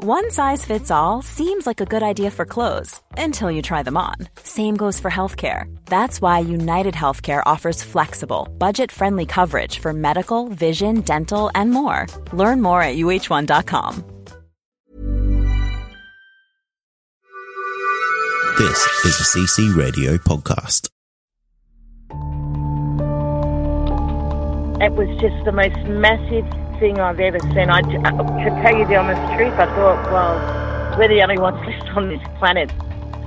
One size fits all seems like a good idea for clothes until you try them on. Same goes for healthcare. That's why United Healthcare offers flexible, budget friendly coverage for medical, vision, dental, and more. Learn more at uh1.com. This is a CC Radio podcast. It was just the most massive thing I've ever seen. I, uh, to tell you the honest truth, I thought, well, we're the only ones left on this planet.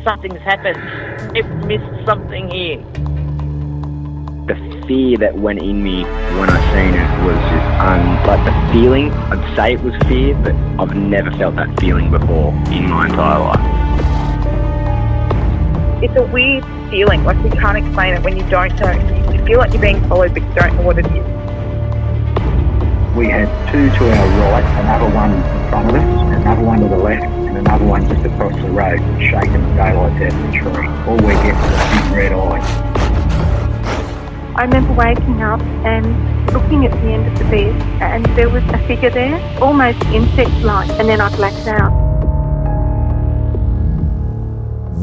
Something's happened. They've missed something here. The fear that went in me when I seen it was just un, like the feeling. I'd say it was fear, but I've never felt that feeling before in my entire life. It's a weird feeling, like we can't explain it when you don't know. You feel like you're being followed, but you don't know what it is. We had two to our right, another one in front of us, another one to the left, and another one just across the road, shaking the daylights out of the tree. All we get was a big red eye. I remember waking up and looking at the end of the bed, and there was a figure there, almost insect-like, and then I blacked out.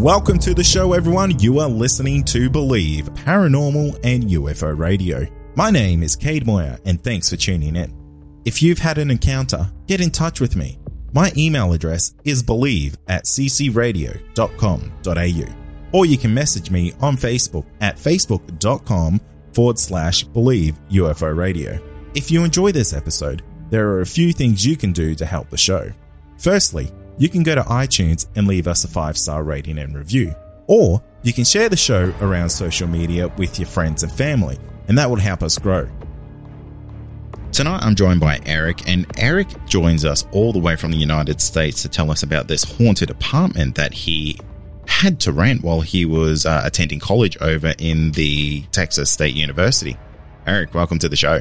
Welcome to the show, everyone. You are listening to Believe Paranormal and UFO Radio. My name is Cade Moyer, and thanks for tuning in. If you've had an encounter, get in touch with me. My email address is believe at ccradio.com.au, or you can message me on Facebook at facebook.com forward slash believe UFO radio. If you enjoy this episode, there are a few things you can do to help the show. Firstly, you can go to iTunes and leave us a five star rating and review, or you can share the show around social media with your friends and family, and that will help us grow. Tonight I'm joined by Eric, and Eric joins us all the way from the United States to tell us about this haunted apartment that he had to rent while he was uh, attending college over in the Texas State University. Eric, welcome to the show.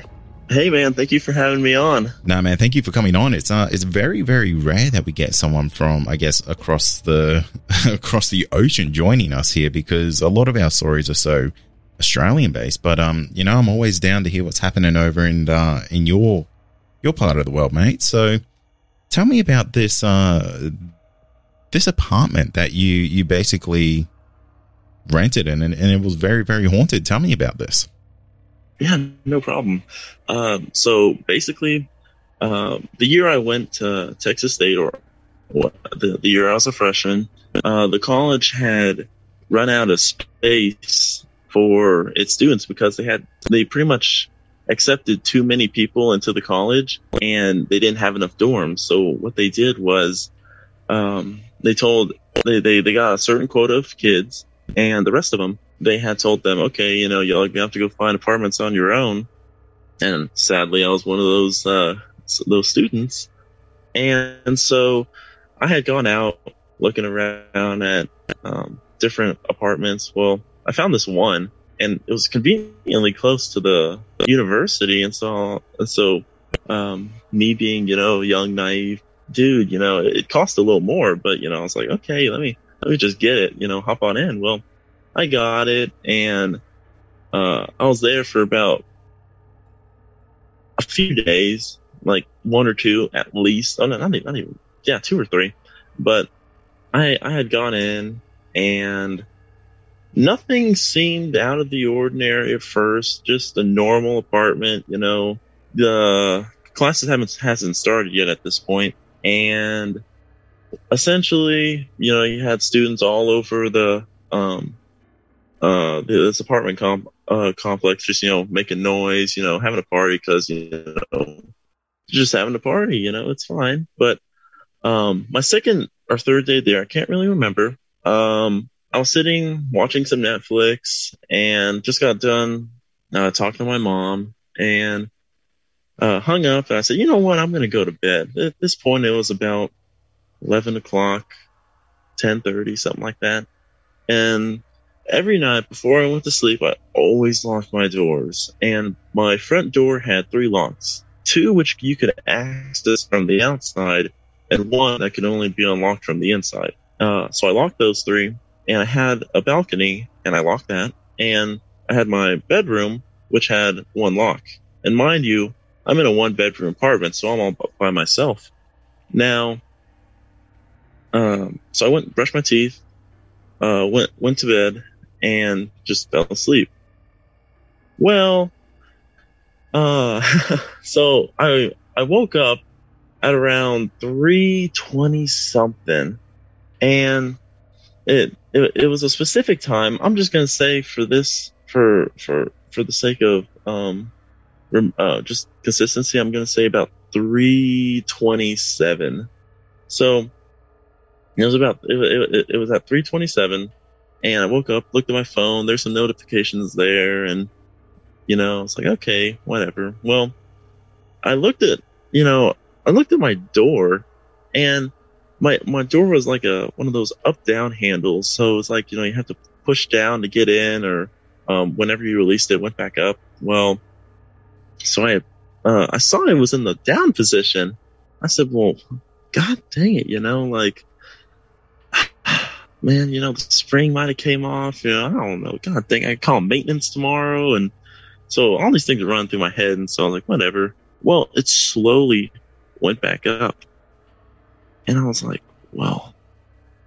Hey man, thank you for having me on. No man, thank you for coming on. It's uh, it's very very rare that we get someone from I guess across the across the ocean joining us here because a lot of our stories are so Australian based. But um, you know, I'm always down to hear what's happening over in uh, in your your part of the world, mate. So tell me about this uh this apartment that you you basically rented and and it was very very haunted. Tell me about this. Yeah, no problem. Um, so basically, um, the year I went to Texas State, or the, the year I was a freshman, uh, the college had run out of space for its students because they had they pretty much accepted too many people into the college and they didn't have enough dorms. So what they did was um, they told they, they they got a certain quota of kids and the rest of them they had told them, okay, you know, you'll have to go find apartments on your own. And sadly, I was one of those uh, those students, and so I had gone out looking around at um, different apartments. Well, I found this one, and it was conveniently close to the university, and so and so um, me being you know young naive dude, you know, it cost a little more, but you know, I was like, okay, let me let me just get it, you know, hop on in. Well, I got it, and uh, I was there for about a few days, like one or two at least. Oh no, not even, not even yeah, two or three. But I I had gone in and nothing seemed out of the ordinary at first. Just a normal apartment, you know. The classes haven't hasn't started yet at this point, and essentially, you know, you had students all over the um uh this apartment comp uh complex just you know making noise you know having a party because you know just having a party you know it's fine but um my second or third day there i can't really remember um i was sitting watching some netflix and just got done uh, talking to my mom and uh hung up and i said you know what? I'm gonna go to bed. At this point it was about 11 o'clock 10.30 something like that. And every night before I went to sleep, I always locked my doors, and my front door had three locks two which you could access from the outside, and one that could only be unlocked from the inside. Uh, so I locked those three, and I had a balcony, and I locked that, and I had my bedroom, which had one lock. And mind you, I'm in a one bedroom apartment, so I'm all by myself. Now, um, so I went brushed my teeth, uh, went went to bed, and just fell asleep. Well, uh, so I I woke up at around three twenty something, and it, it it was a specific time. I'm just gonna say for this for for for the sake of um uh, just consistency, I'm gonna say about three twenty seven. So it was about it, it, it was at three twenty seven, and I woke up, looked at my phone. There's some notifications there, and you know, it's like okay, whatever. Well, I looked at you know I looked at my door, and my my door was like a one of those up down handles. So it's like you know you have to push down to get in, or um, whenever you released it, went back up. Well, so I uh, I saw it was in the down position. I said, well, God dang it, you know, like man, you know, the spring might have came off. You know, I don't know. God dang, I call maintenance tomorrow, and so all these things are running through my head, and so I'm like, whatever. Well, it slowly went back up. And I was like, well,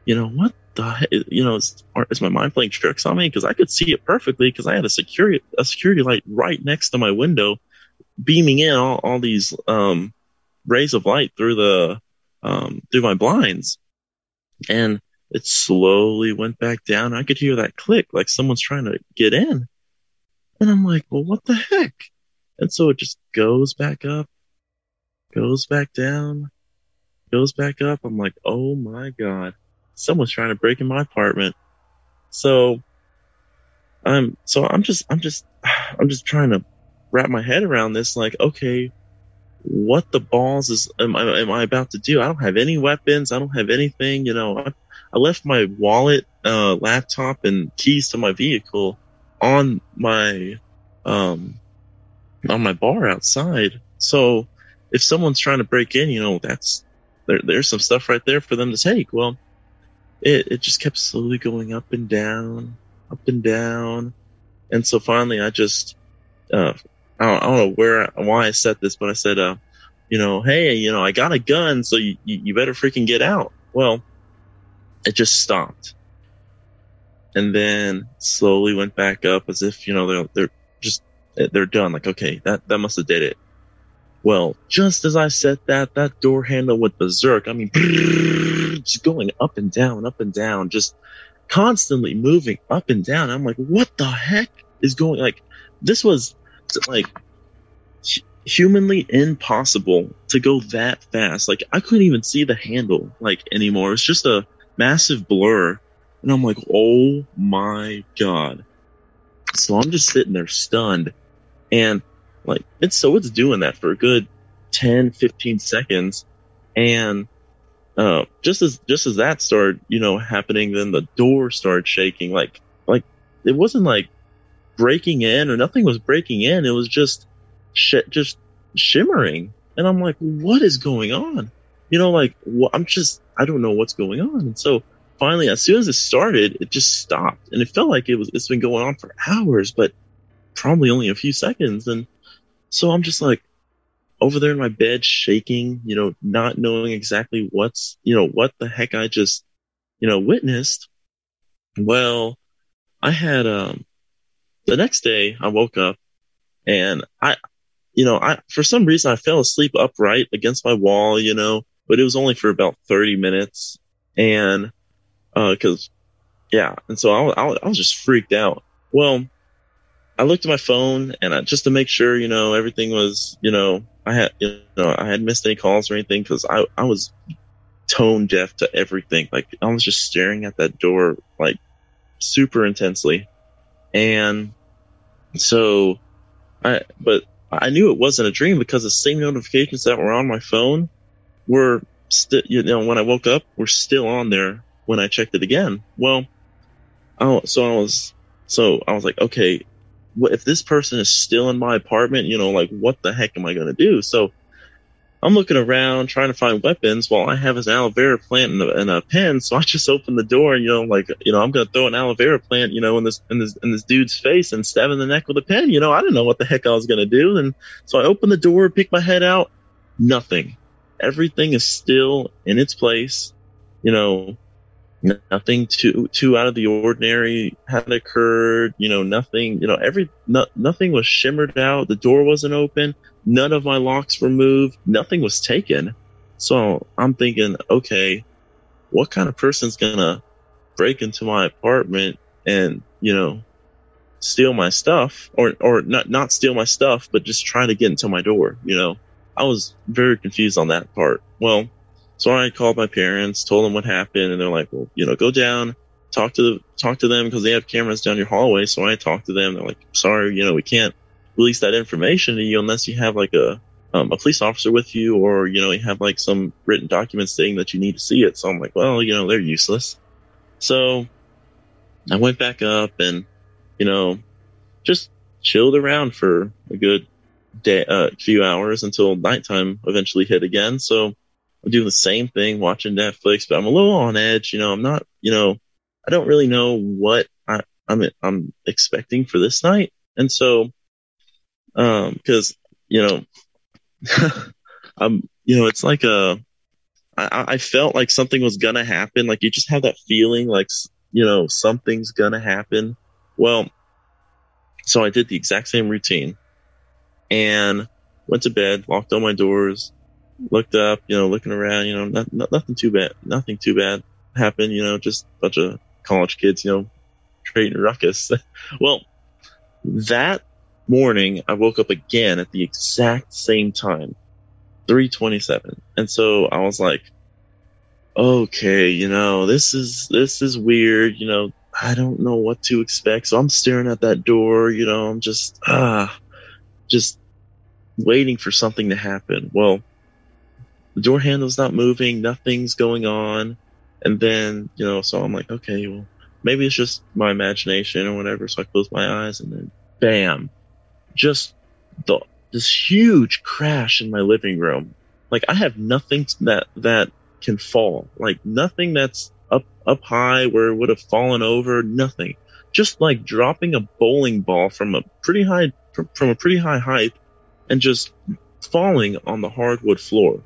you know, what the heck? You know, is, is my mind playing tricks on me? Because I could see it perfectly because I had a security, a security light right next to my window beaming in all, all these, um, rays of light through the, um, through my blinds. And it slowly went back down. I could hear that click like someone's trying to get in. And I'm like, well, what the heck? And so it just goes back up, goes back down, goes back up. I'm like, oh my God, someone's trying to break in my apartment. So I'm, so I'm just, I'm just, I'm just trying to wrap my head around this. Like, okay, what the balls is, am I, am I about to do? I don't have any weapons. I don't have anything, you know, I, I left my wallet, uh, laptop and keys to my vehicle on my, um, on my bar outside. So if someone's trying to break in, you know, that's there, there's some stuff right there for them to take. Well, it, it just kept slowly going up and down, up and down. And so finally I just, uh, I don't, I don't know where, why I said this, but I said, uh, you know, hey, you know, I got a gun, so you, you better freaking get out. Well, it just stopped. And then slowly went back up as if, you know, they're, they're just, they're done. Like, okay, that, that must have did it. Well, just as I said that, that door handle went berserk. I mean, just going up and down, up and down, just constantly moving up and down. I'm like, what the heck is going? Like, this was like humanly impossible to go that fast. Like, I couldn't even see the handle like anymore. It's just a massive blur, and I'm like, oh my god. So I'm just sitting there stunned, and like it's so it's doing that for a good 10, 15 seconds. And uh, just as just as that started, you know, happening, then the door started shaking. Like like it wasn't like breaking in or nothing was breaking in. It was just sh- just shimmering. And I'm like, what is going on? You know, like wh- I'm just I don't know what's going on. And so finally, as soon as it started, it just stopped, and it felt like it was it's been going on for hours, but probably only a few seconds. And so I'm just like over there in my bed, shaking, you know, not knowing exactly what's, you know, what the heck I just, you know, witnessed. Well, I had, um, the next day I woke up and I, you know, I, for some reason I fell asleep upright against my wall, you know, but it was only for about 30 minutes. And, uh, cause yeah. And so I, I, I was just freaked out. Well, I looked at my phone and I, just to make sure, you know, everything was, you know, I had, you know, I hadn't missed any calls or anything because I, I was tone deaf to everything. Like I was just staring at that door like super intensely. And so I, but I knew it wasn't a dream because the same notifications that were on my phone were still, you know, when I woke up, were still on there when I checked it again. Well, I, so I was, so I was like, okay, if this person is still in my apartment, you know, like what the heck am I going to do? So I'm looking around trying to find weapons while I have this aloe vera plant and a, and a pen. So I just open the door and, you know, like, you know, I'm going to throw an aloe vera plant, you know, in this, in this, in this dude's face and stab him in the neck with a pen. You know, I didn't know what the heck I was going to do. And so I open the door, pick my head out, nothing. Everything is still in its place. you know, nothing too too out of the ordinary had occurred. You know, nothing. You know, every no, nothing was shimmered out. The door wasn't open. None of my locks were moved. Nothing was taken. So I'm thinking, okay, what kind of person's gonna break into my apartment and you know steal my stuff or or not not steal my stuff but just try to get into my door you know i was very confused on that part well so i called my parents told them what happened and they're like well you know go down talk to the talk to them because they have cameras down your hallway. So i talked to them they're like sorry you know we can't release that information to you unless you have like a um, a police officer with you or you know you have like some written document saying that you need to see it. So i'm like well you know they're useless. So I went back up and, you know, just chilled around for a good day, uh, few hours until nighttime eventually hit again. So I'm doing the same thing, watching Netflix, but I'm a little on edge. You know, I'm not, you know, I don't really know what I, I'm, I'm expecting for this night. And so, um, cause, you know, I'm, you know, it's like a, I, I felt like something was gonna happen. Like you just have that feeling, like you know, something's gonna happen. Well, so I did the exact same routine and went to bed, locked all my doors, looked up, you know, looking around, you know, not, not, nothing too bad, nothing too bad happened, you know, just a bunch of college kids, you know, creating ruckus. well, that morning I woke up again at the exact same time, 327. And so I was like, okay, you know, this is this is weird, you know, I don't know what to expect. So I'm staring at that door, you know, I'm just ah just waiting for something to happen. Well, the door handle's not moving, nothing's going on. And then, you know, so I'm like, okay, well, maybe it's just my imagination or whatever. So I close my eyes and then bam, just the, this huge crash in my living room. Like I have nothing that, that can fall. Like nothing that's up up high where it would have fallen over. Nothing. Just like dropping a bowling ball from a pretty high from, from a pretty high height and just falling on the hardwood floor.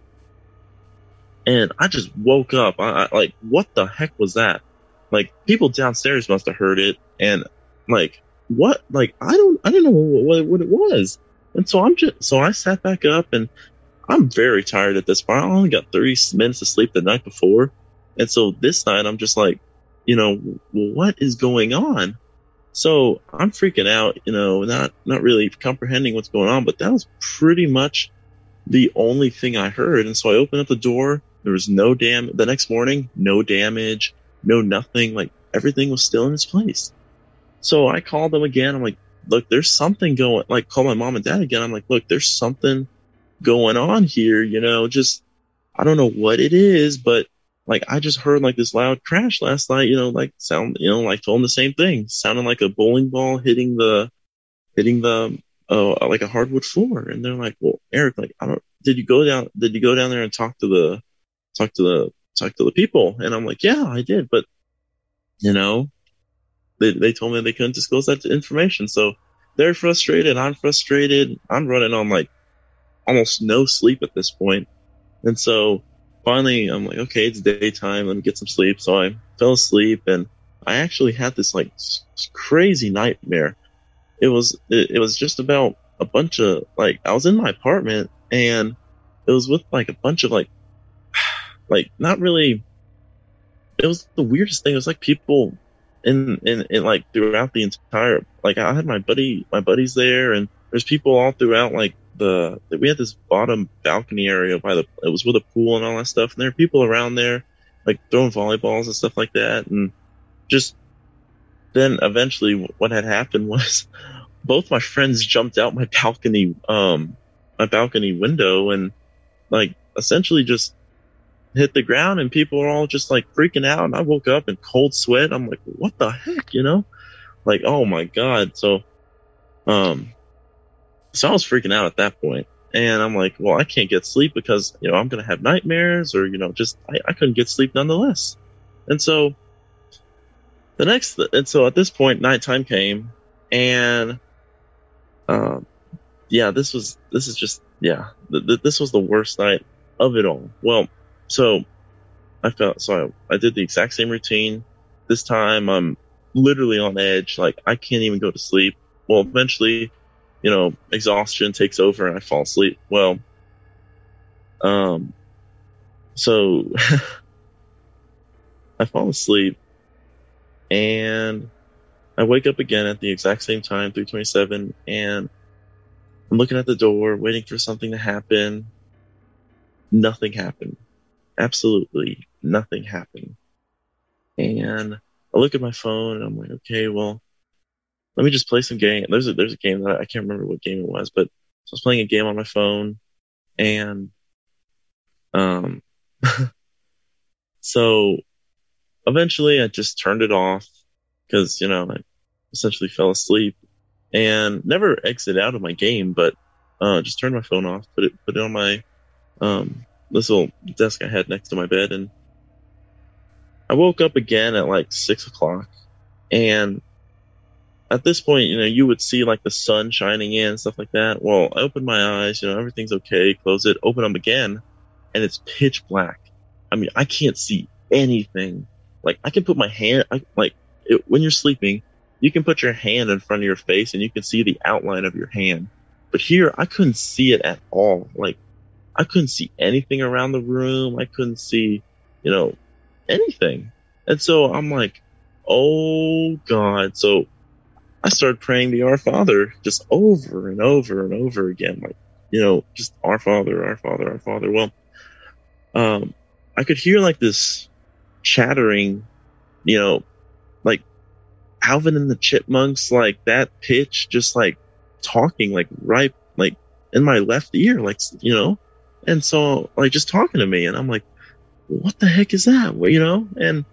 And I just woke up. I, I like what the heck was that? Like people downstairs must have heard it and like what like I don't I don't know what, what it was. And so I'm just so I sat back up and I'm very tired at this point. I only got 30 minutes of sleep the night before. And so this night I'm just like, you know, what is going on? So I'm freaking out, you know, not, not really comprehending what's going on, but that was pretty much the only thing I heard. And so I opened up the door. There was no dam, the next morning, no damage, no nothing. Like everything was still in its place. So I called them again. I'm like, look, there's something going, like call my mom and dad again. I'm like, look, there's something going on here, you know, just, I don't know what it is, but like I just heard like this loud crash last night, you know, like sound, you know, like told them the same thing, sounding like a bowling ball hitting the, hitting the, uh, like a hardwood floor. And they're like, well, Eric, like, I don't, did you go down, did you go down there and talk to the, talk to the, talk to the people? And I'm like, yeah, I did, but you know, they, they told me they couldn't disclose that information. So they're frustrated. I'm frustrated. I'm running on like almost no sleep at this. And so finally I'm like, okay, it's daytime. Let me get some sleep. So I fell asleep and I actually had this like crazy nightmare. It was, it, it was just about a bunch of like, I was in my apartment and it was with like a bunch of like, like not really, it was the weirdest thing. It was like people in, in, in like throughout the entire, like I had my buddy, my buddies there and there's people all throughout like the we had this bottom balcony area by the it was with a pool and all that stuff, and there were people around there like throwing volleyballs and stuff like that, and just then eventually what had happened was both my friends jumped out my balcony um my balcony window and like essentially just hit the ground and people were all just like freaking out and I woke up in cold sweat. I'm like, what the heck, you know? Like, oh my god. So um so I was freaking out at that point. And I'm like, well, I can't get sleep because, you know, I'm going to have nightmares or, you know, just, I, I couldn't get sleep nonetheless. And so the next, and so at this point, nighttime came and, um, yeah, this was, this is just, yeah, th- th- this was the worst night of it all. Well, so, I felt so I, I did the exact same routine. This time I'm literally on edge. Like I can't even go to sleep. Well, eventually, you know, exhaustion takes over and I fall asleep. Well, um, so I fall asleep and I wake up again at the exact same time, 327, and I'm looking at the door, waiting for something to happen. Nothing happened. Absolutely nothing happened. And I look at my phone and I'm like, okay, well, let me just play some game. There's a, there's a game that I, I can't remember what game it was, but I was playing a game on my phone and, um, so eventually I just turned it off because, you know, I essentially fell asleep and never exited out of my game, but, uh, just turned my phone off, put it, put it on my, um, this little desk I had next to my bed and I woke up again at like six o'clock and at this point, you know, you would see like the sun shining in, stuff like that. Well, I opened my eyes, you know, everything's okay, close it, open them again, and it's pitch black. I mean, I can't see anything. Like, I can put my hand, I, like, it, when you're sleeping, you can put your hand in front of your face and you can see the outline of your hand. But here, I couldn't see it at all. Like, I couldn't see anything around the room. I couldn't see, you know, anything. And so I'm like, oh God. So I started praying the Our Father just over and over and over again. Like, you know, just Our Father, Our Father, Our Father. Well, um, I could hear like this chattering, you know, like Alvin and the Chipmunks, like that pitch, just like talking, like right, like in my left ear, like, you know, and so like just talking to me. And I'm like, what the heck is that? You know? And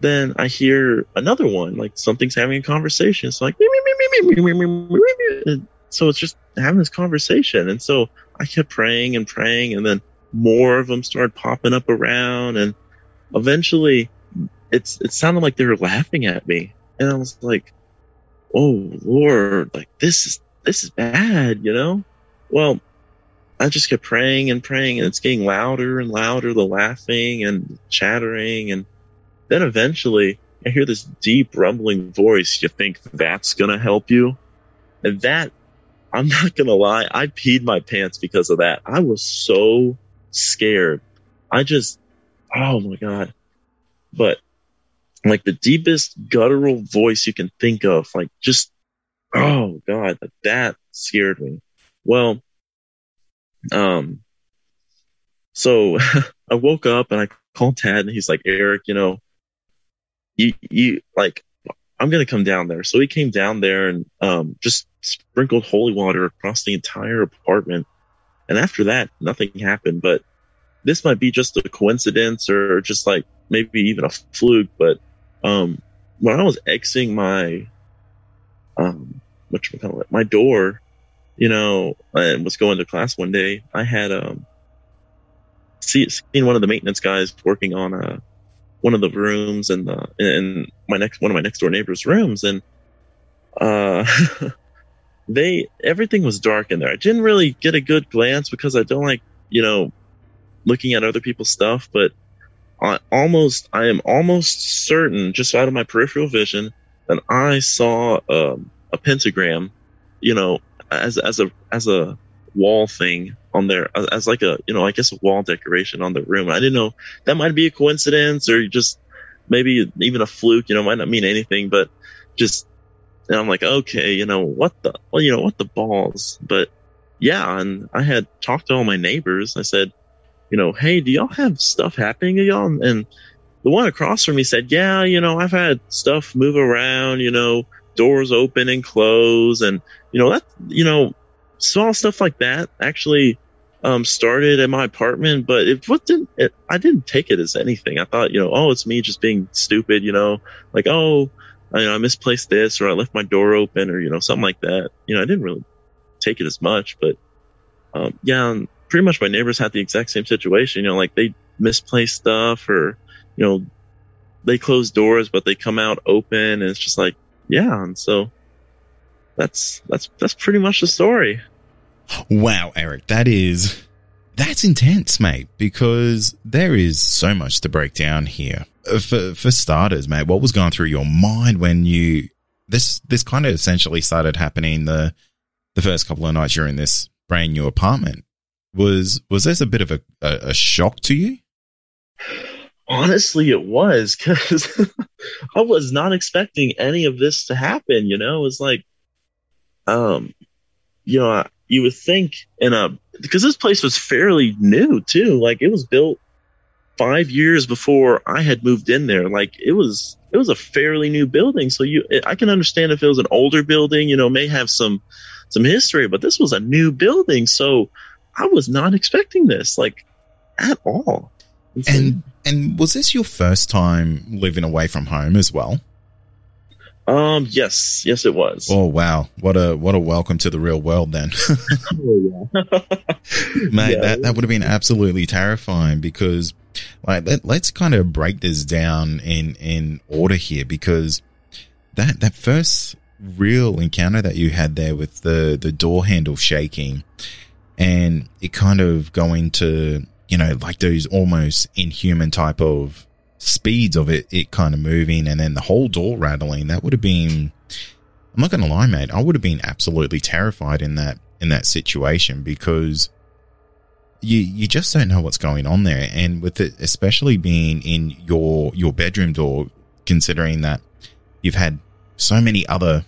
then I hear another one, like something's having a conversation. It's like, so it's just having this conversation. And so I kept praying and praying, and then more of them started popping up around, and eventually, it's it sounded like they were laughing at me, and I was like, "Oh Lord, like this is this is bad," you know? Well, I just kept praying and praying, and it's getting louder and louder, the laughing and chattering. And then eventually I hear this deep rumbling voice. You think that's going to help you? And that, I'm not going to lie, I peed my pants because of that. I was so scared. I just, oh my God. But like the deepest guttural voice you can think of, like just, oh God, that scared me. Well, um, so I woke up and I called dad and he's like, Eric, you know, you, you like, I'm going to come down there. So he came down there and, um, just sprinkled holy water across the entire apartment. And after that, nothing happened, but this might be just a coincidence or just like maybe even a fluke. But, um, when I was exiting my, um, it, my door, you know, and was going to class one day, I had um see, seen one of the maintenance guys working on a uh, one of the rooms in the in my next one of my next door neighbor's rooms, and uh, they everything was dark in there. I didn't really get a good glance because I don't like you know looking at other people's stuff, but I almost I am almost certain, just out of my peripheral vision, that I saw um, a pentagram, you know, as as a as a wall thing on there uh, as like a you know I guess a wall decoration on the room. I didn't know that might be a coincidence or just maybe even a fluke. You know, might not mean anything, but just and I'm like, okay, you know what the well, you know what the balls, but yeah, and I had talked to all my neighbors. I said, you know, hey, do y'all have stuff happening to y'all? And the one across from me said, yeah, you know, I've had stuff move around, you know, doors open and close and you know that you know small stuff like that actually um, started in my apartment but it what didn't it, i didn't take it as anything. I thought you know oh it's me just being stupid you know like oh I, you know, I misplaced this or i left my door open or you know something like that. You know i didn't really take it as much but um, yeah pretty much my neighbors had the exact same situation you know like they misplaced stuff or you know they close doors but they come out open and it's just like yeah, and so that's that's that's pretty much the story. Wow, Eric, that is That's intense, mate, because there is so much to break down here. Uh, For for starters, mate, what was going through your mind when you this this kind of essentially started happening the the first couple of nights you're in this brand new apartment? Was was this a bit of a, a, a shock to you? Honestly, it was because I was not expecting any of this to happen. You know, it was like, um, you know, you would think in a because this place was fairly new too. Like it was built five years before I had moved in there. Like it was it was a fairly new building. So you, I can understand if it was an older building, you know, may have some some history, but this was a new building, so I was not expecting this like at all. It's like- And and was this your first time living away from home as well? um, yes, yes, it was. Oh wow, what a what a welcome to the real world then. Oh, yeah. Mate, Yeah. that, that would have been absolutely terrifying because like let, let's kind of break this down in in order here because that that first real encounter that you had there with the the door handle shaking and it kind of going to you know like those almost inhuman type of speeds of it it kind of moving and then the whole door rattling that would have been I'm not going to lie mate I would have been absolutely terrified in that in that situation because you you just don't know what's going on there. And with it especially being in your your bedroom door considering that you've had so many other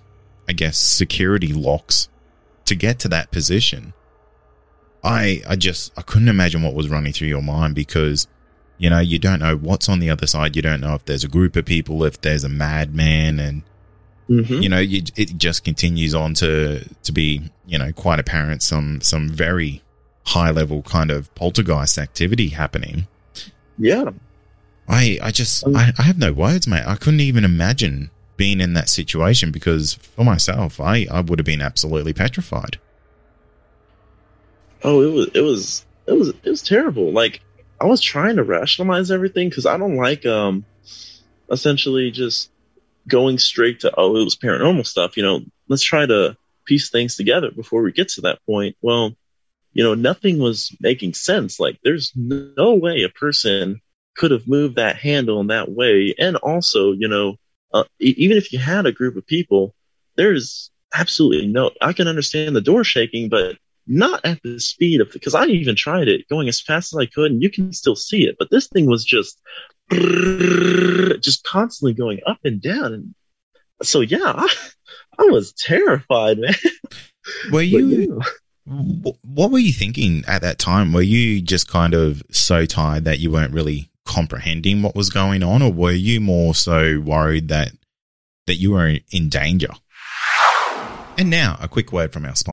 i guess security locks to get to that position i i just i couldn't imagine what was running through your mind because you know you don't know what's on the other side you don't know if there's a group of people if there's a madman and Mhm. you know, you, it just continues on to to be, you know, quite apparent some some very high level kind of poltergeist activity happening. yeah. I I just I, I have no words, mate. I couldn't even imagine being in that situation because for myself, I I would have been absolutely petrified. Oh, it was it was it was it was terrible. Like I was trying to rationalize everything because I don't like um essentially just going straight to oh it was paranormal stuff. You know, let's try to piece things together before we get to that point. Well, you know, nothing was making sense. Like there's no way a person could have moved that handle in that way. And also, you know, uh, even if you had a group of people, there's absolutely no. I can understand the door shaking, but not at the speed of because I even tried it going as fast as I could, and you can still see it. But this thing was just just constantly going up and down, and so yeah, I, I was terrified, man. Were But, you what were you thinking at that time? Were you just kind of so tired that you weren't really comprehending what was going on or were you more so worried that that you were in danger? And now, a quick word from our sponsor.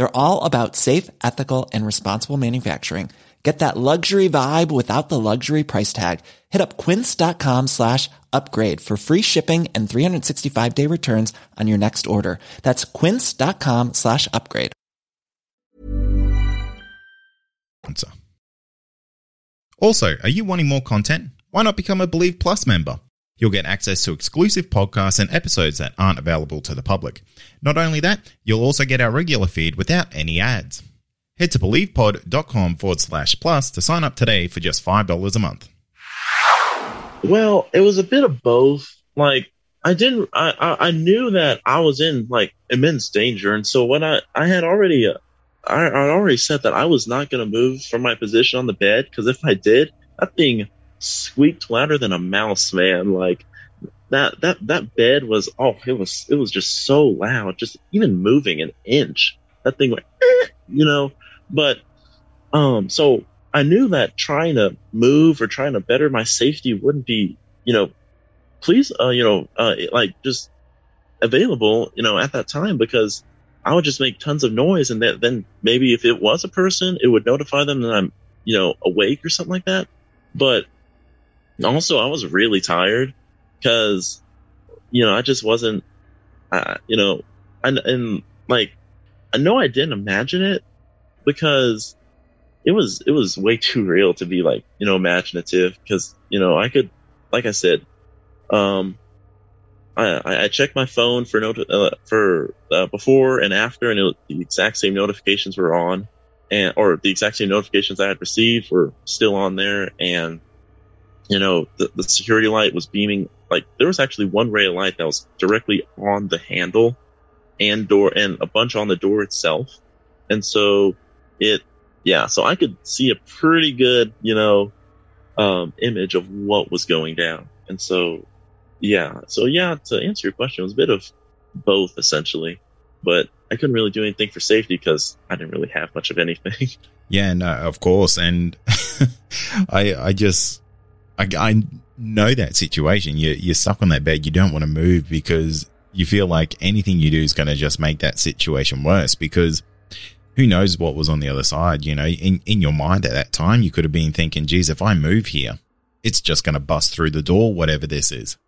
They're all about safe, ethical, and responsible manufacturing. Get that luxury vibe without the luxury price tag. Hit up quince.com slash upgrade for free shipping and 365 day returns on your next order. That's quince.com slash upgrade. Also, are you wanting more content? Why not become a Believe Plus member? You'll get access to exclusive podcasts and episodes that aren't available to the public. Not only that, you'll also get our regular feed without any ads. Head to believepod.com forward slash plus to sign up today for just $5 a month. Well, it was a bit of both. Like I didn't, I, I, I knew that I was in like immense danger, and so when I, I had already, uh, I, I already said that I was not going to move from my position on the bed because if I did, that thing squeaked louder than a mouse, man. Like that, that, that bed was, oh, it was, it was just so loud, just even moving an inch. That thing went, eh, you know, but, um, so I knew that trying to move or trying to better my safety wouldn't be, you know, please, uh, you know, uh, like just available, you know, at that time because I would just make tons of noise and that, then maybe if it was a person, it would notify them that I'm, you know, awake or something like that. But also I was really tired because, you know, I just wasn't, uh, you know, and, and like, I know I didn't imagine it because it was it was way too real to be like you know imaginative because you know I could like I said um I I checked my phone for note uh, for uh, before and after and it, the exact same notifications were on and or the exact same notifications I had received were still on there and you know the, the security light was beaming like there was actually one ray of light that was directly on the handle and door and a bunch on the door itself and so it yeah, so I could see a pretty good, you know, um, image of what was going down. And so, yeah, so yeah, to answer your question, it was a bit of both essentially, but I couldn't really do anything for safety because I didn't really have much of anything. Yeah, no, of course. And I, I just, I, I know that situation. You, you're stuck on that bed. You don't want to move because you feel like anything you do is going to just make that situation worse because who knows what was on the other side? You know, in, in your mind at that time, you could have been thinking, geez, if I move here, it's just going to bust through the door, whatever this is.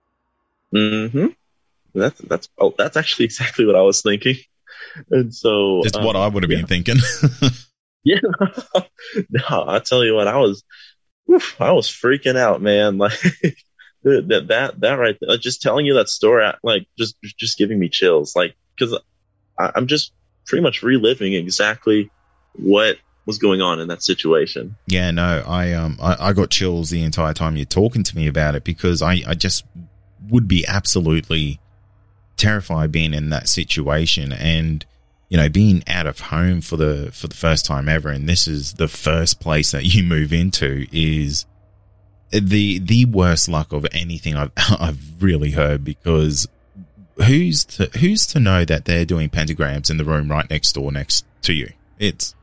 Mm-hmm. That's that's oh, that's actually exactly what I was thinking, and so it's um, what I would have yeah. been thinking. yeah, no, I'll tell you what, I was, whew, I was freaking out, man. Like that that that right, there, just telling you that story, like just just giving me chills, like because I'm just pretty much reliving exactly what was going on in that situation. Yeah, no, I um I, I got chills the entire time you're talking to me about it because I, I just would be absolutely terrified being in that situation and you know being out of home for the for the first time ever and this is the first place that you move into is the the worst luck of anything I've I've really heard because who's to, who's to know that they're doing pentagrams in the room right next door next to you? It's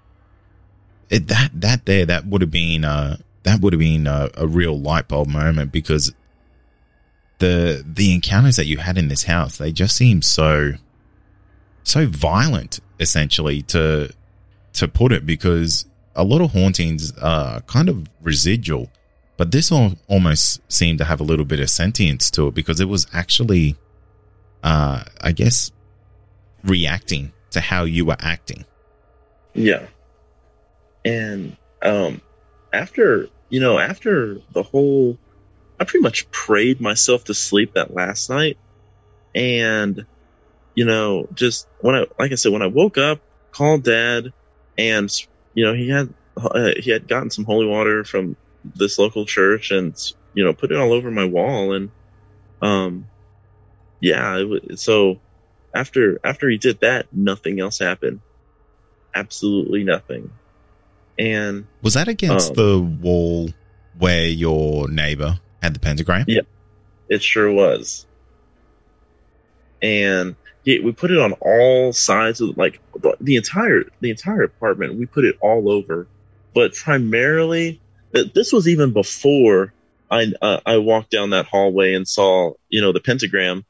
it, that that there that would have been uh that would have been a, a real light bulb moment because the the encounters that you had in this house they just seem so so violent essentially to to put it because a lot of hauntings are kind of residual but this all almost seemed to have a little bit of sentience to it because it was actually uh, I guess, reacting to how you were acting. Yeah. And um, after, you know, after the whole, I pretty much prayed myself to sleep that last night. And, you know, just when I, like I said, when I woke up, called dad, and, you know, he had, uh, he had gotten some holy water from this local church and, you know, put it all over my wall. And, um, yeah, so after after he did that, nothing else happened. Absolutely nothing. And was that against um, the wall where your neighbor had the pentagram? Yeah, it sure was. And yeah, we put it on all sides of like the, entire the entire apartment. We put it all over, but primarily this was even before I uh, I walked down that hallway and saw you know the pentagram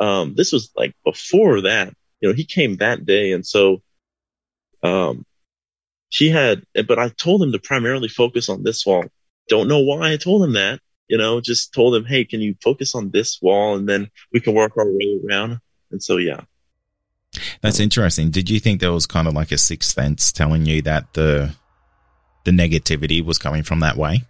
um, this was like before that, you know, he came that day. And so, um, she had, but I told him to primarily focus on this wall. Don't know why I told him that, you know, just told him, Hey, can you focus on this wall? And then we can work our way around. And so, yeah. That's interesting. Did you think there was kind of like a sixth sense telling you that the, the negativity was coming from that way?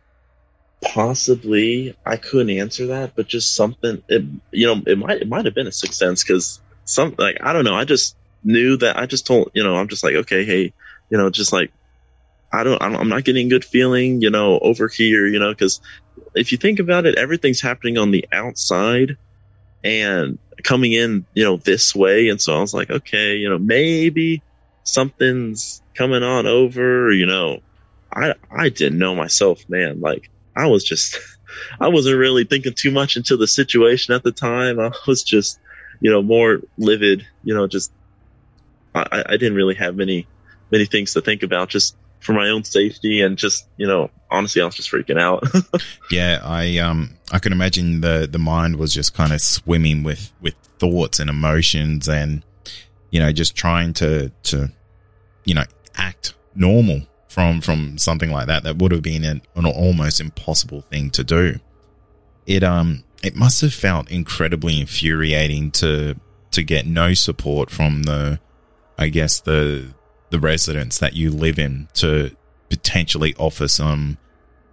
possibly I couldn't answer that, but just something. It, you know, it might it might have been a sixth sense because some like I don't know. I just knew that I just told you know I'm just like okay, hey, you know, just like I don't, I'm not getting good feeling, you know, over here, you know, because if you think about it, everything's happening on the outside and coming in, you know, this way. And so I was like, okay, you know, maybe something's coming on over, you know, I, I didn't know myself, man. Like I was just, I wasn't really thinking too much into the situation at the time. I was just, you know, more livid, you know, just, I, I didn't really have many, many things to think about just for my own safety and just, you know, honestly, I was just freaking out. yeah. I, um, I can imagine the, the mind was just kind of swimming with, with thoughts and emotions and, you know, just trying to, to, you know, act normal from from something like that that would have been an, an almost impossible thing to do it um it must have felt incredibly infuriating to to get no support from the I guess the the residents that you live in to potentially offer some,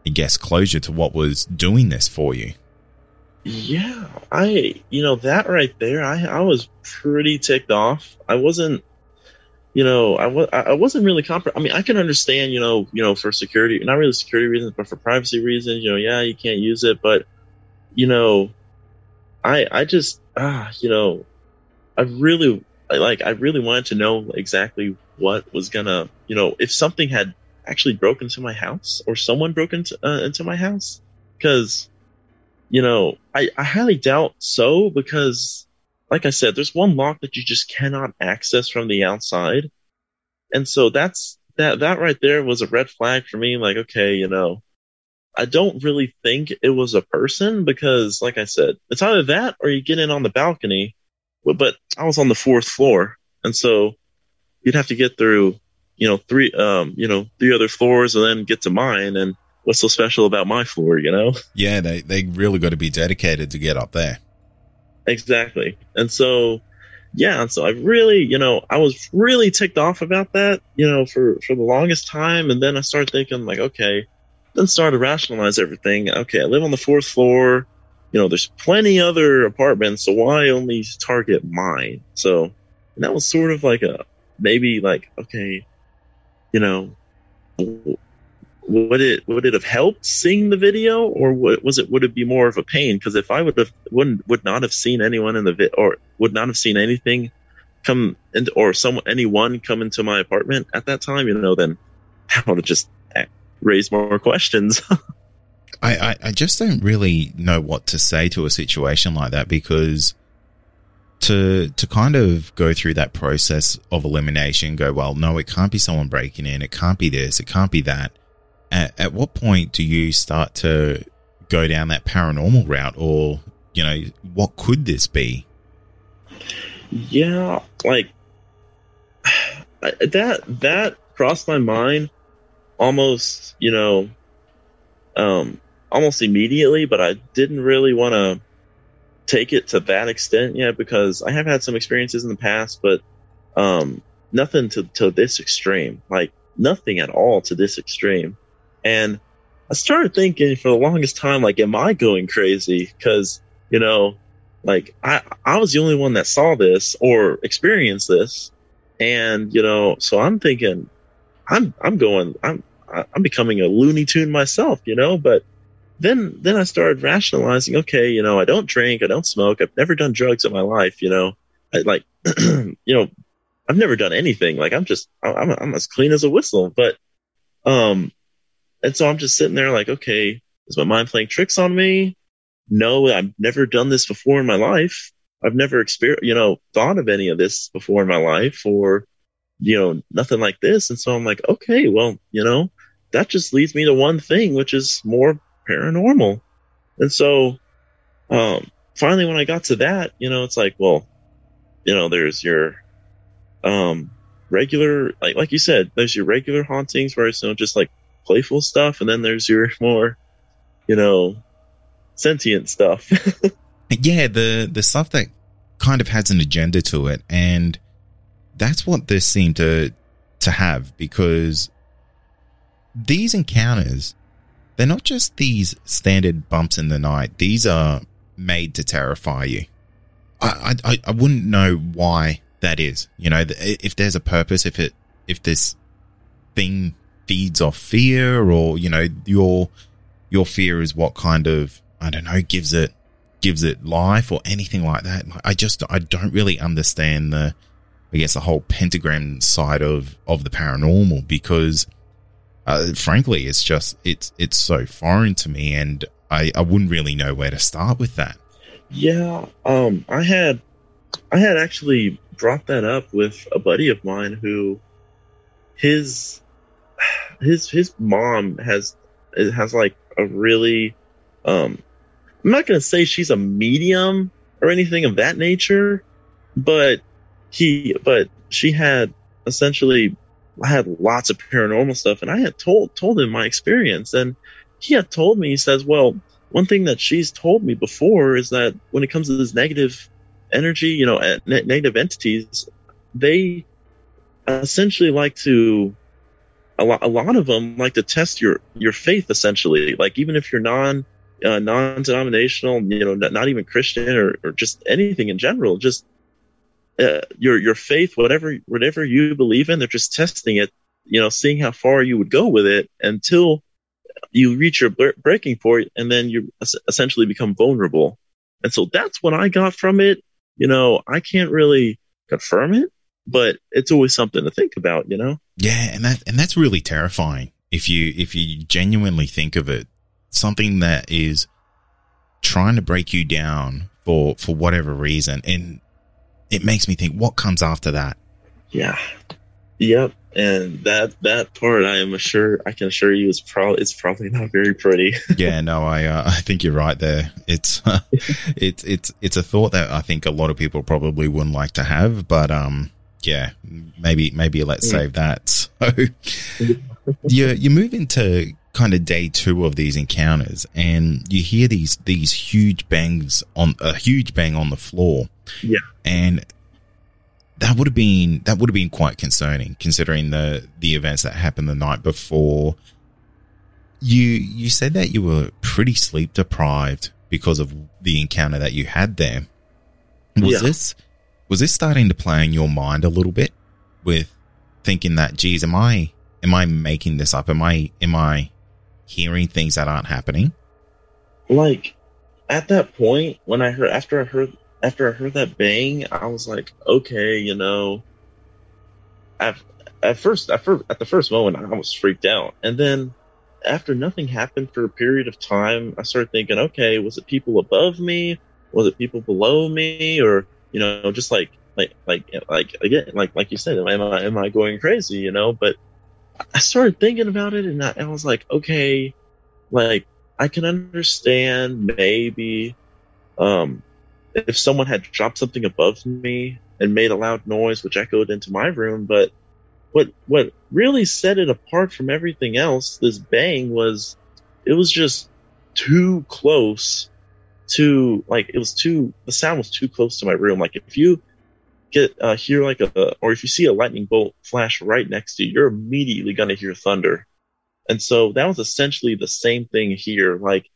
I guess, closure to what was doing this for you. Yeah, I you know that right there, I I was pretty ticked off. I wasn't, you know, I was I wasn't really comp. I mean, I can understand, you know, you know, for security, not really security reasons, but for privacy reasons. You know, yeah, you can't use it, but you know, I I just ah, you know, I really like I really wanted to know exactly what was gonna, you know, if something had actually broken into my house or someone broke into uh, into my house, because you know, I, I highly doubt so because, like I said, there's one lock that you just cannot access from the outside. And so that's, that, that right there was a red flag for me. Like, okay, you know, I don't really think it was a person because, like I said, it's either that or you get in on the balcony. But I was on the fourth floor. And so you'd have to get through, you know, three, um, you know, three other floors and then get to mine. And, what's so special about my floor, you know? Yeah, they, they really got to be dedicated to get up there. Exactly. And so, yeah, and so I really, you know, I was really ticked off about that, you know, for, for the longest time. And then I started thinking, like, okay, then started to rationalize everything. Okay, I live on the fourth floor. You know, there's plenty other apartments, so why only target mine? So and that was sort of like a maybe like, okay, you know, would it would it have helped seeing the video or what was it would it be more of a pain because if i would have wouldn't would not have seen anyone in the vid or would not have seen anything come into or someone anyone come into my apartment at that time you know then i would have just eh, raised more questions I, I i just don't really know what to say to a situation like that because to to kind of go through that process of elimination go well no it can't be someone breaking in. It can't be this. It can't be that. At, at what point do you start to go down that paranormal route or you know what could this be? Yeah like that that crossed my mind almost you know um almost immediately but i didn't really want to take it to that extent yet because i have had some experiences in the past but um nothing to, to this extreme like nothing at all to this extreme and I started thinking for the longest time, like, am I going crazy? Cause, you know, like I, I was the only one that saw this or experienced this. And, you know, so I'm thinking I'm, I'm going, I'm, I'm becoming a Looney Tune myself, you know, but then, then I started rationalizing, okay, you know, I don't drink, I don't smoke, I've never done drugs in my life, you know, I like, you know, I've never done anything. Like I'm just, I'm, I'm as clean as a whistle, but, um, and so I'm just sitting there like, okay, is my mind playing tricks on me? No, I've never done this before in my life. I've never experienced, you know, thought of any of this before in my life or, you know, nothing like this. And so I'm like, okay, well, you know, that just leads me to one thing, which is more paranormal. And so, um, finally, when I got to that, you know, it's like, well, you know, there's your, um, regular, like, like you said, there's your regular hauntings where it's, you know, just like playful stuff, and then there's your more, you know, sentient stuff. yeah, the the stuff that kind of has an agenda to it, and that's what this seemed to to have because these encounters they're not just these standard bumps in the night. These are made to terrify you. I, I, I wouldn't know why that is. You know, if there's a purpose, if it, if this thing feeds off fear or, you know, your, your fear is what kind of, I don't know, gives it, gives it life or anything like that. I just, I don't really understand the, I guess the whole pentagram side of, of the paranormal because, uh, frankly, it's just, it's, it's so foreign to me and I, I wouldn't really know where to start with that. Yeah. Um, I had, I had actually brought that up with a buddy of mine who his his his mom has has like a really um I'm not gonna say she's a medium or anything of that nature, but he but she had essentially had lots of paranormal stuff and I had told told him my experience and he had told me he says, Well, one thing that she's told me before is that when it comes to this negative energy, you know, ne- negative entities, they essentially like to a lot, a lot of them like to test your your faith essentially. Like even if you're non uh, non-denominational you know not, not even christian or, or just anything in general just uh, your your faith whatever whatever you believe in they're just testing it you know seeing how far you would go with it until you reach your breaking point and then you essentially become vulnerable and so that's what i got from it you know i can't really confirm it but it's always something to think about, you know? Yeah, and that and that's really terrifying if you if you genuinely think of it. Something that is trying to break you down for for whatever reason. And it makes me think what comes after that. Yeah. Yep. And that that part I am sure I can assure you is probably it's probably not very pretty. yeah, no, I uh, I think you're right there. It's uh, it's it's it's a thought that I think a lot of people probably wouldn't like to have, but um yeah, maybe maybe let's save that. So you you move into kind of day two of these encounters, and you hear these these huge bangs on a huge bang on the floor. Yeah, and that would have been that would have been quite concerning considering the the events that happened the night before. You you said that you were pretty sleep deprived because of the encounter that you had there. Was yeah. this was this starting to play in your mind a little bit with thinking that, geez, am I, am I making this up? Am I, am I hearing things that aren't happening? Like at that point, when I heard, after I heard, after I heard that bang, I was like, okay, you know, at, at first, at first, at the first moment, I was freaked out. And then after nothing happened for a period of time, I started thinking, okay, was it people above me? Was it people below me? Or, you know, just like like like like again, like like you said, am I am I going crazy? You know, but I started thinking about it, and I, I was like, okay, like I can understand maybe um, if someone had dropped something above me and made a loud noise, which echoed into my room, but what what really set it apart from everything else, this bang was it was just too close to like it was too the sound was too close to my room. Like if you get uh, hear like a or if you see a lightning bolt flash right next to you, you're immediately gonna hear thunder. And so that was essentially the same thing here. Like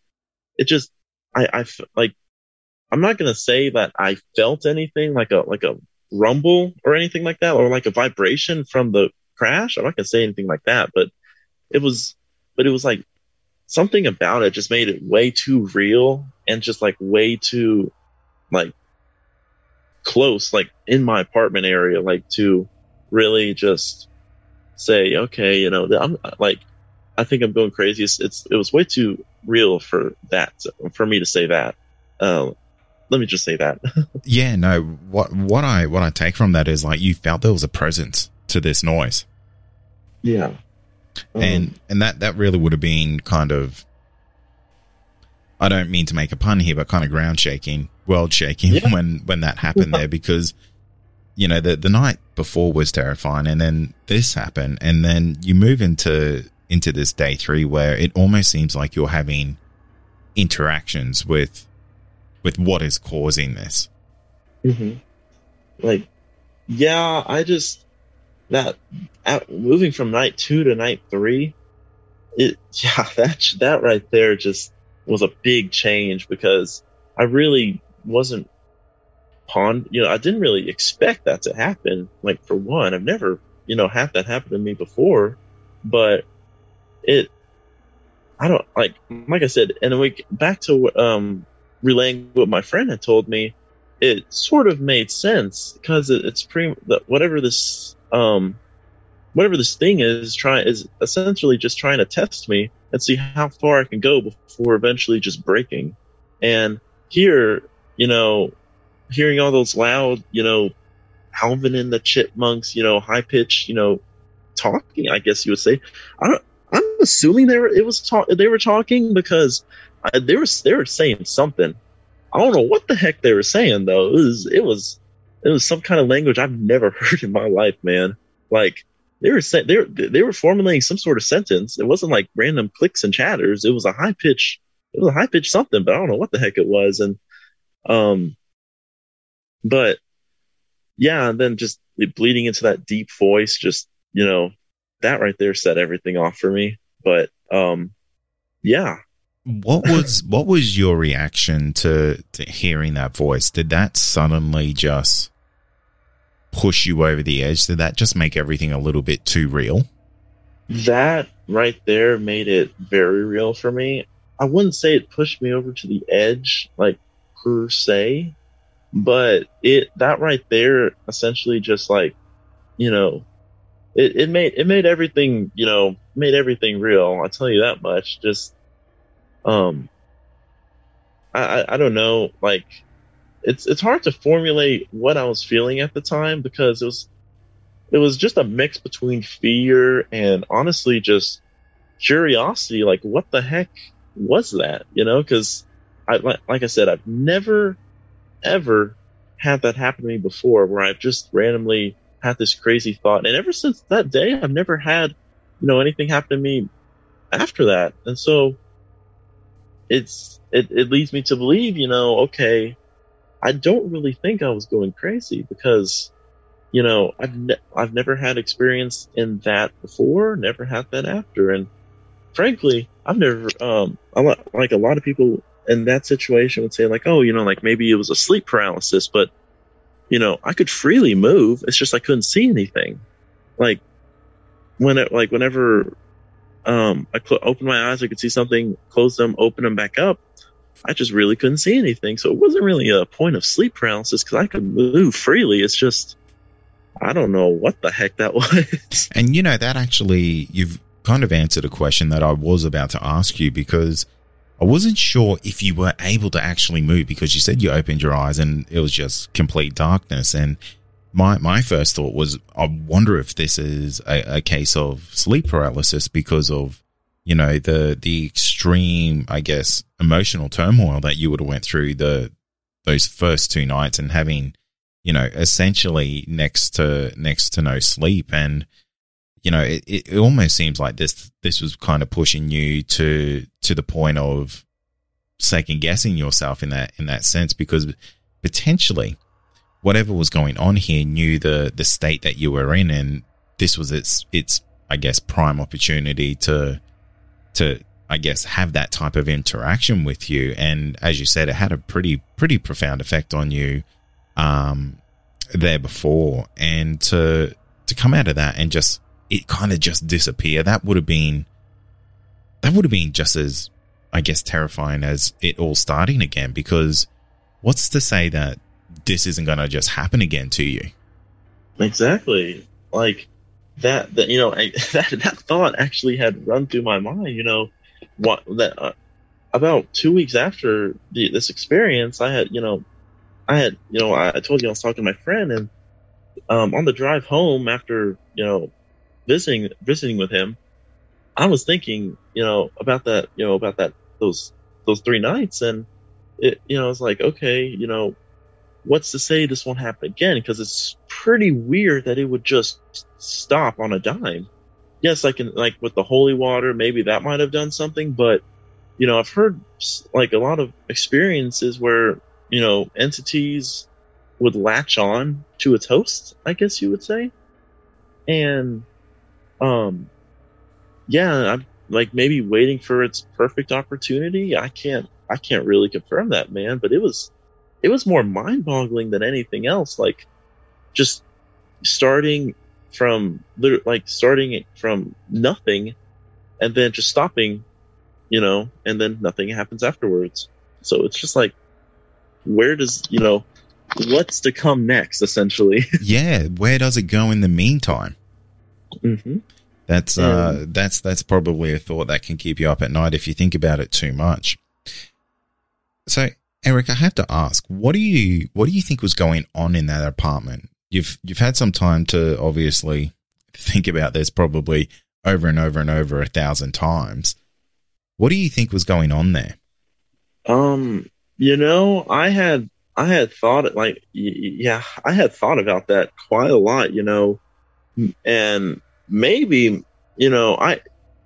it just I I like I'm not gonna say that I felt anything like a like a rumble or anything like that or like a vibration from the crash. I'm not gonna say anything like that, but it was but it was like something about it just made it way too real and just like way too like close like in my apartment area like to really just say okay you know i'm like i think i'm going crazy it's, it's it was way too real for that for me to say that uh, let me just say that. Yeah no what what i what i take from that is like you felt there was a presence to this noise. Yeah. And um, and that that really would have been kind of I don't mean to make a pun here, but kind of ground shaking, world shaking yeah. when when that happened there because you know the the night before was terrifying, and then this happened, and then you move into into this day three where it almost seems like you're having interactions with with what is causing this. Mm-hmm. Like, yeah, I just that at, moving from night two to night three, it yeah that that right there just was a big change because I really wasn't pond you know I didn't really expect that to happen. Like for one, I've never you know had that happen to me before, but it I don't like like I said, and we back to um relaying what my friend had told me. It sort of made sense because it, it's pretty whatever this um, whatever this thing is trying is essentially just trying to test me and see how far I can go before eventually just breaking. And here, you know, hearing all those loud, you know, Alvin and the Chipmunks, you know, high pitched, you know, talking. I guess you would say. I. I'm assuming they were. It was talk. They were talking because I, they were. They were saying something. I don't know what the heck they were saying though. It was. It was it was some kind of language I've never heard in my life, man. Like they were saying they were they were formulating some sort of sentence. It wasn't like random clicks and chatters. It was a high pitch. It was a high pitch something, but I don't know what the heck it was. And um, but yeah, and then just bleeding into that deep voice, just you know, that right there set everything off for me. But um, yeah. What was what was your reaction to, to hearing that voice? Did that suddenly just push you over the edge? Did that just make everything a little bit too real? That right there made it very real for me. I wouldn't say it pushed me over to the edge, like per se, but it that right there essentially just like, you know, it, it made it made everything you know made everything real. I'll tell you that much. Just um, I I, don't know like it's it's hard to formulate what I was feeling at the time because it was it was just a mix between fear and honestly just curiosity. Like, what the heck was that? You know, because I like, like I said, I've never ever had that happen to me before, where I've just randomly had this crazy thought, and ever since that day, I've never had you know anything happen to me after that, and so it's it, it leads me to believe, you know, okay, I don't really think I was going crazy because, you know, I've ne- I've never had experience in that before, never had that after, and frankly, I've never um lot, like a lot of people in that situation would say like, oh, you know, like maybe it was a sleep paralysis, but you know, I could freely move. It's just I couldn't see anything. Like when it like whenever um I cl- opened my eyes, I could see something, close them, open them back up. I just really couldn't see anything. So it wasn't really a point of sleep paralysis because I could move freely. It's just, I don't know what the heck that was. And you know, that actually, you've kind of answered a question that I was about to ask you because I wasn't sure if you were able to actually move because you said you opened your eyes and it was just complete darkness. And my, my first thought was, I wonder if this is a, a case of sleep paralysis because of you know the the extreme i guess emotional turmoil that you would have went through the those first two nights and having you know essentially next to next to no sleep. And you know it, it almost seems like this this was kind of pushing you to to the point of second guessing yourself in that in that sense because potentially whatever was going on here knew the the state that you were in and this was its its i guess prime opportunity to to I guess have that type of interaction with you. And as you said, it had a pretty pretty profound effect on you um, there before, and to to come out of that and just it kind of just disappear. That would have been that would have been just as I guess terrifying as it all starting again. Because what's to say that this isn't going to just happen again to you? Exactly. Like that that you know I, that that thought actually had run through my mind. You know, what that uh, about two weeks after the, this experience, I had you know, I had you know I, I told you I was talking to my friend, and um, on the drive home after you know visiting visiting with him, I was thinking you know about that you know about that those those three nights, and it you know it's like okay you know what's to say this won't happen again? Because it's pretty weird that it would just stop on a dime. Yes, I can like with the holy water, maybe that might have done something, but you know, I've heard like a lot of experiences where you know entities would latch on to its host, I guess you would say, and um, yeah, I'm like maybe waiting for its perfect opportunity. I can't, I can't really confirm that, man, but it was it was more mind boggling than anything else. Like just starting from like starting from nothing and then just stopping, you know, and then nothing happens afterwards. So it's just like, where does, you know, what's to come next, essentially? yeah. Where does it go in the meantime? Mm-hmm. That's, uh, that's, that's probably a thought that can keep you up at night if you think about it too much. So Eric, I have to ask, what do you what do you think was going on in that apartment? You've you've had some time to obviously think about this probably over and over and over a thousand times. What do you think was going on there? Um, you know, I had I had thought like yeah, I had thought about that quite a lot, you know, and maybe you know I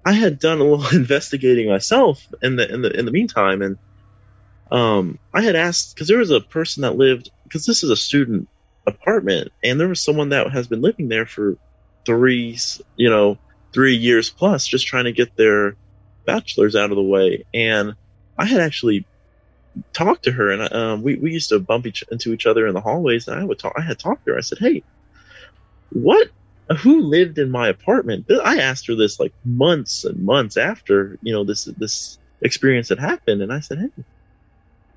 I had done a little investigating myself in the in the in the meantime, and um, I had asked because there was a person that lived because this is a student apartment, and there was someone that has been living there for three, you know, three years plus, just trying to get their bachelor's out of the way. And I had actually talked to her, and um, we we used to bump each, into each other in the hallways, and I would talk. I had talked to her. I said, "Hey, what? Who lived in my apartment?" I asked her this like months and months after you know this this experience had happened, and I said, "Hey,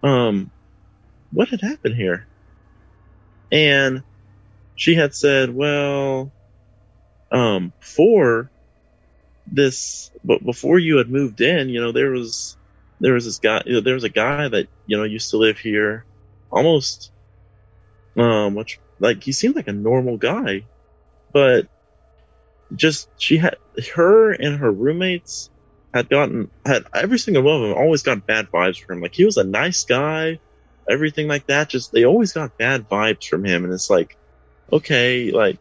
um, what had happened here?" And she had said, "Well, um, before this, but before you had moved in, you know, there was there was this guy, you know, there was a guy that you know used to live here, almost, um, which like he seemed like a normal guy, but just she had her and her roommates had gotten had every single one of them always got bad vibes from him. Like he was a nice guy, everything like that. Just they always got bad vibes from him, and it's like, okay, like,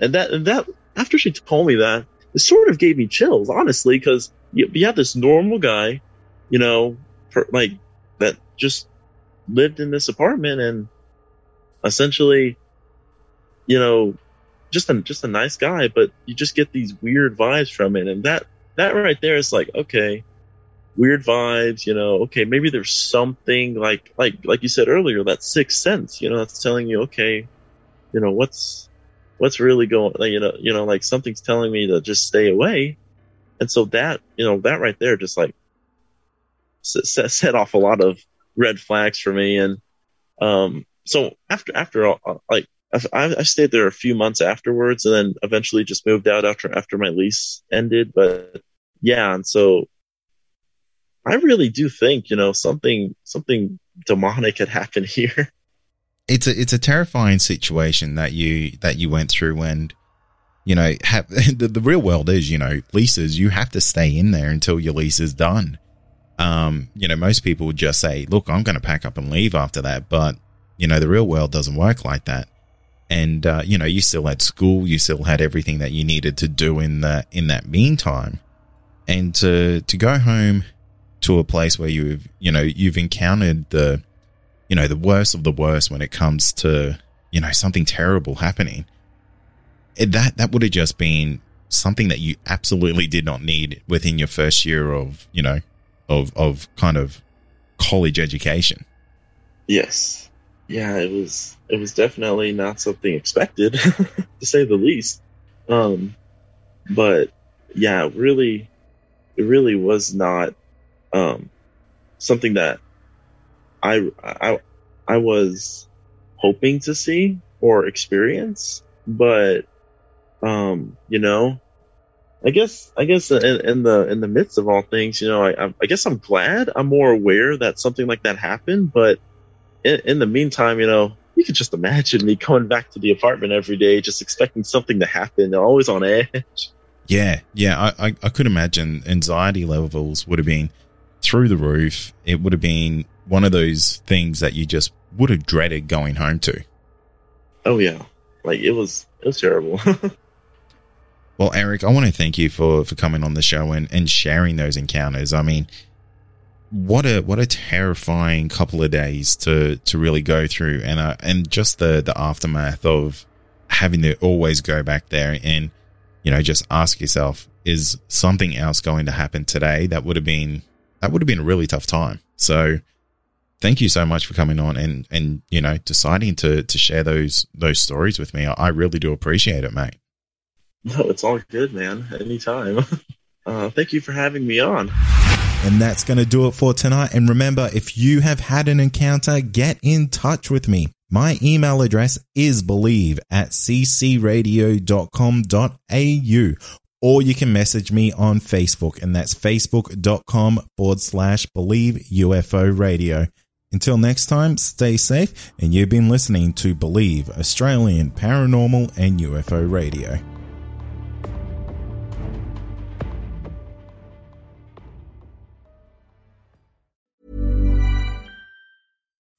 and that and that after she told me that, it sort of gave me chills, honestly, because you, you have this normal guy, you know, for, like that just lived in this apartment and essentially, you know, just a just a nice guy, but you just get these weird vibes from it, and that that right there is like okay, weird vibes, you know. Okay, maybe there's something like like like you said earlier, that sixth sense, you know, that's telling you okay, you know what's what's really going, you know, you know, like something's telling me to just stay away, and so that you know that right there just like set, set off a lot of red flags for me, and um, so after after all, like I, I stayed there a few months afterwards, and then eventually just moved out after after my lease ended. But yeah, and so I really do think you know something something demonic had happened here. It's a it's a terrifying situation that you that you went through, and you know have, the the real world is you know leases you have to stay in there until your lease is done. Um, you know, most people would just say, "Look, I'm going to pack up and leave after that," but you know, the real world doesn't work like that and uh, you know you still had school you still had everything that you needed to do in that in that meantime and to to go home to a place where you've you know you've encountered the you know the worst of the worst when it comes to you know something terrible happening that that would have just been something that you absolutely did not need within your first year of you know of of kind of college education yes yeah, it was it was definitely not something expected, to say the least. Um, but yeah, really, it really was not um, something that I I I was hoping to see or experience, but um, you know, I guess I guess in, in, the in the midst of all things, you know, I I guess I'm glad I'm more aware that something like that happened, but in, in the meantime, you know, you could just imagine me going back to the apartment every day, just expecting something to happen, always on edge. Yeah, yeah, I, I, I could imagine anxiety levels would have been through the roof. It would have been one of those things that you just would have dreaded going home to. Oh yeah, like it was it was terrible. well, Eric, I want to thank you for for coming on the show and and sharing those encounters. I mean, what a what a terrifying couple of days to to really go through and uh, and just the the aftermath of having to always go back there and you know just ask yourself is something else going to happen today that would have been that would have been a really tough time? So thank you so much for coming on and and you know deciding to to share those those stories with me. I really do appreciate it mate. No it's all good man. Anytime. Uh thank you for having me on. And that's going to do it for tonight. And remember, if you have had an encounter, get in touch with me. My email address is believe at ccradio.com.au or you can message me on Facebook and that's facebook.com forward slash believe UFO radio. Until next time, stay safe and you've been listening to Believe Australian Paranormal and UFO Radio.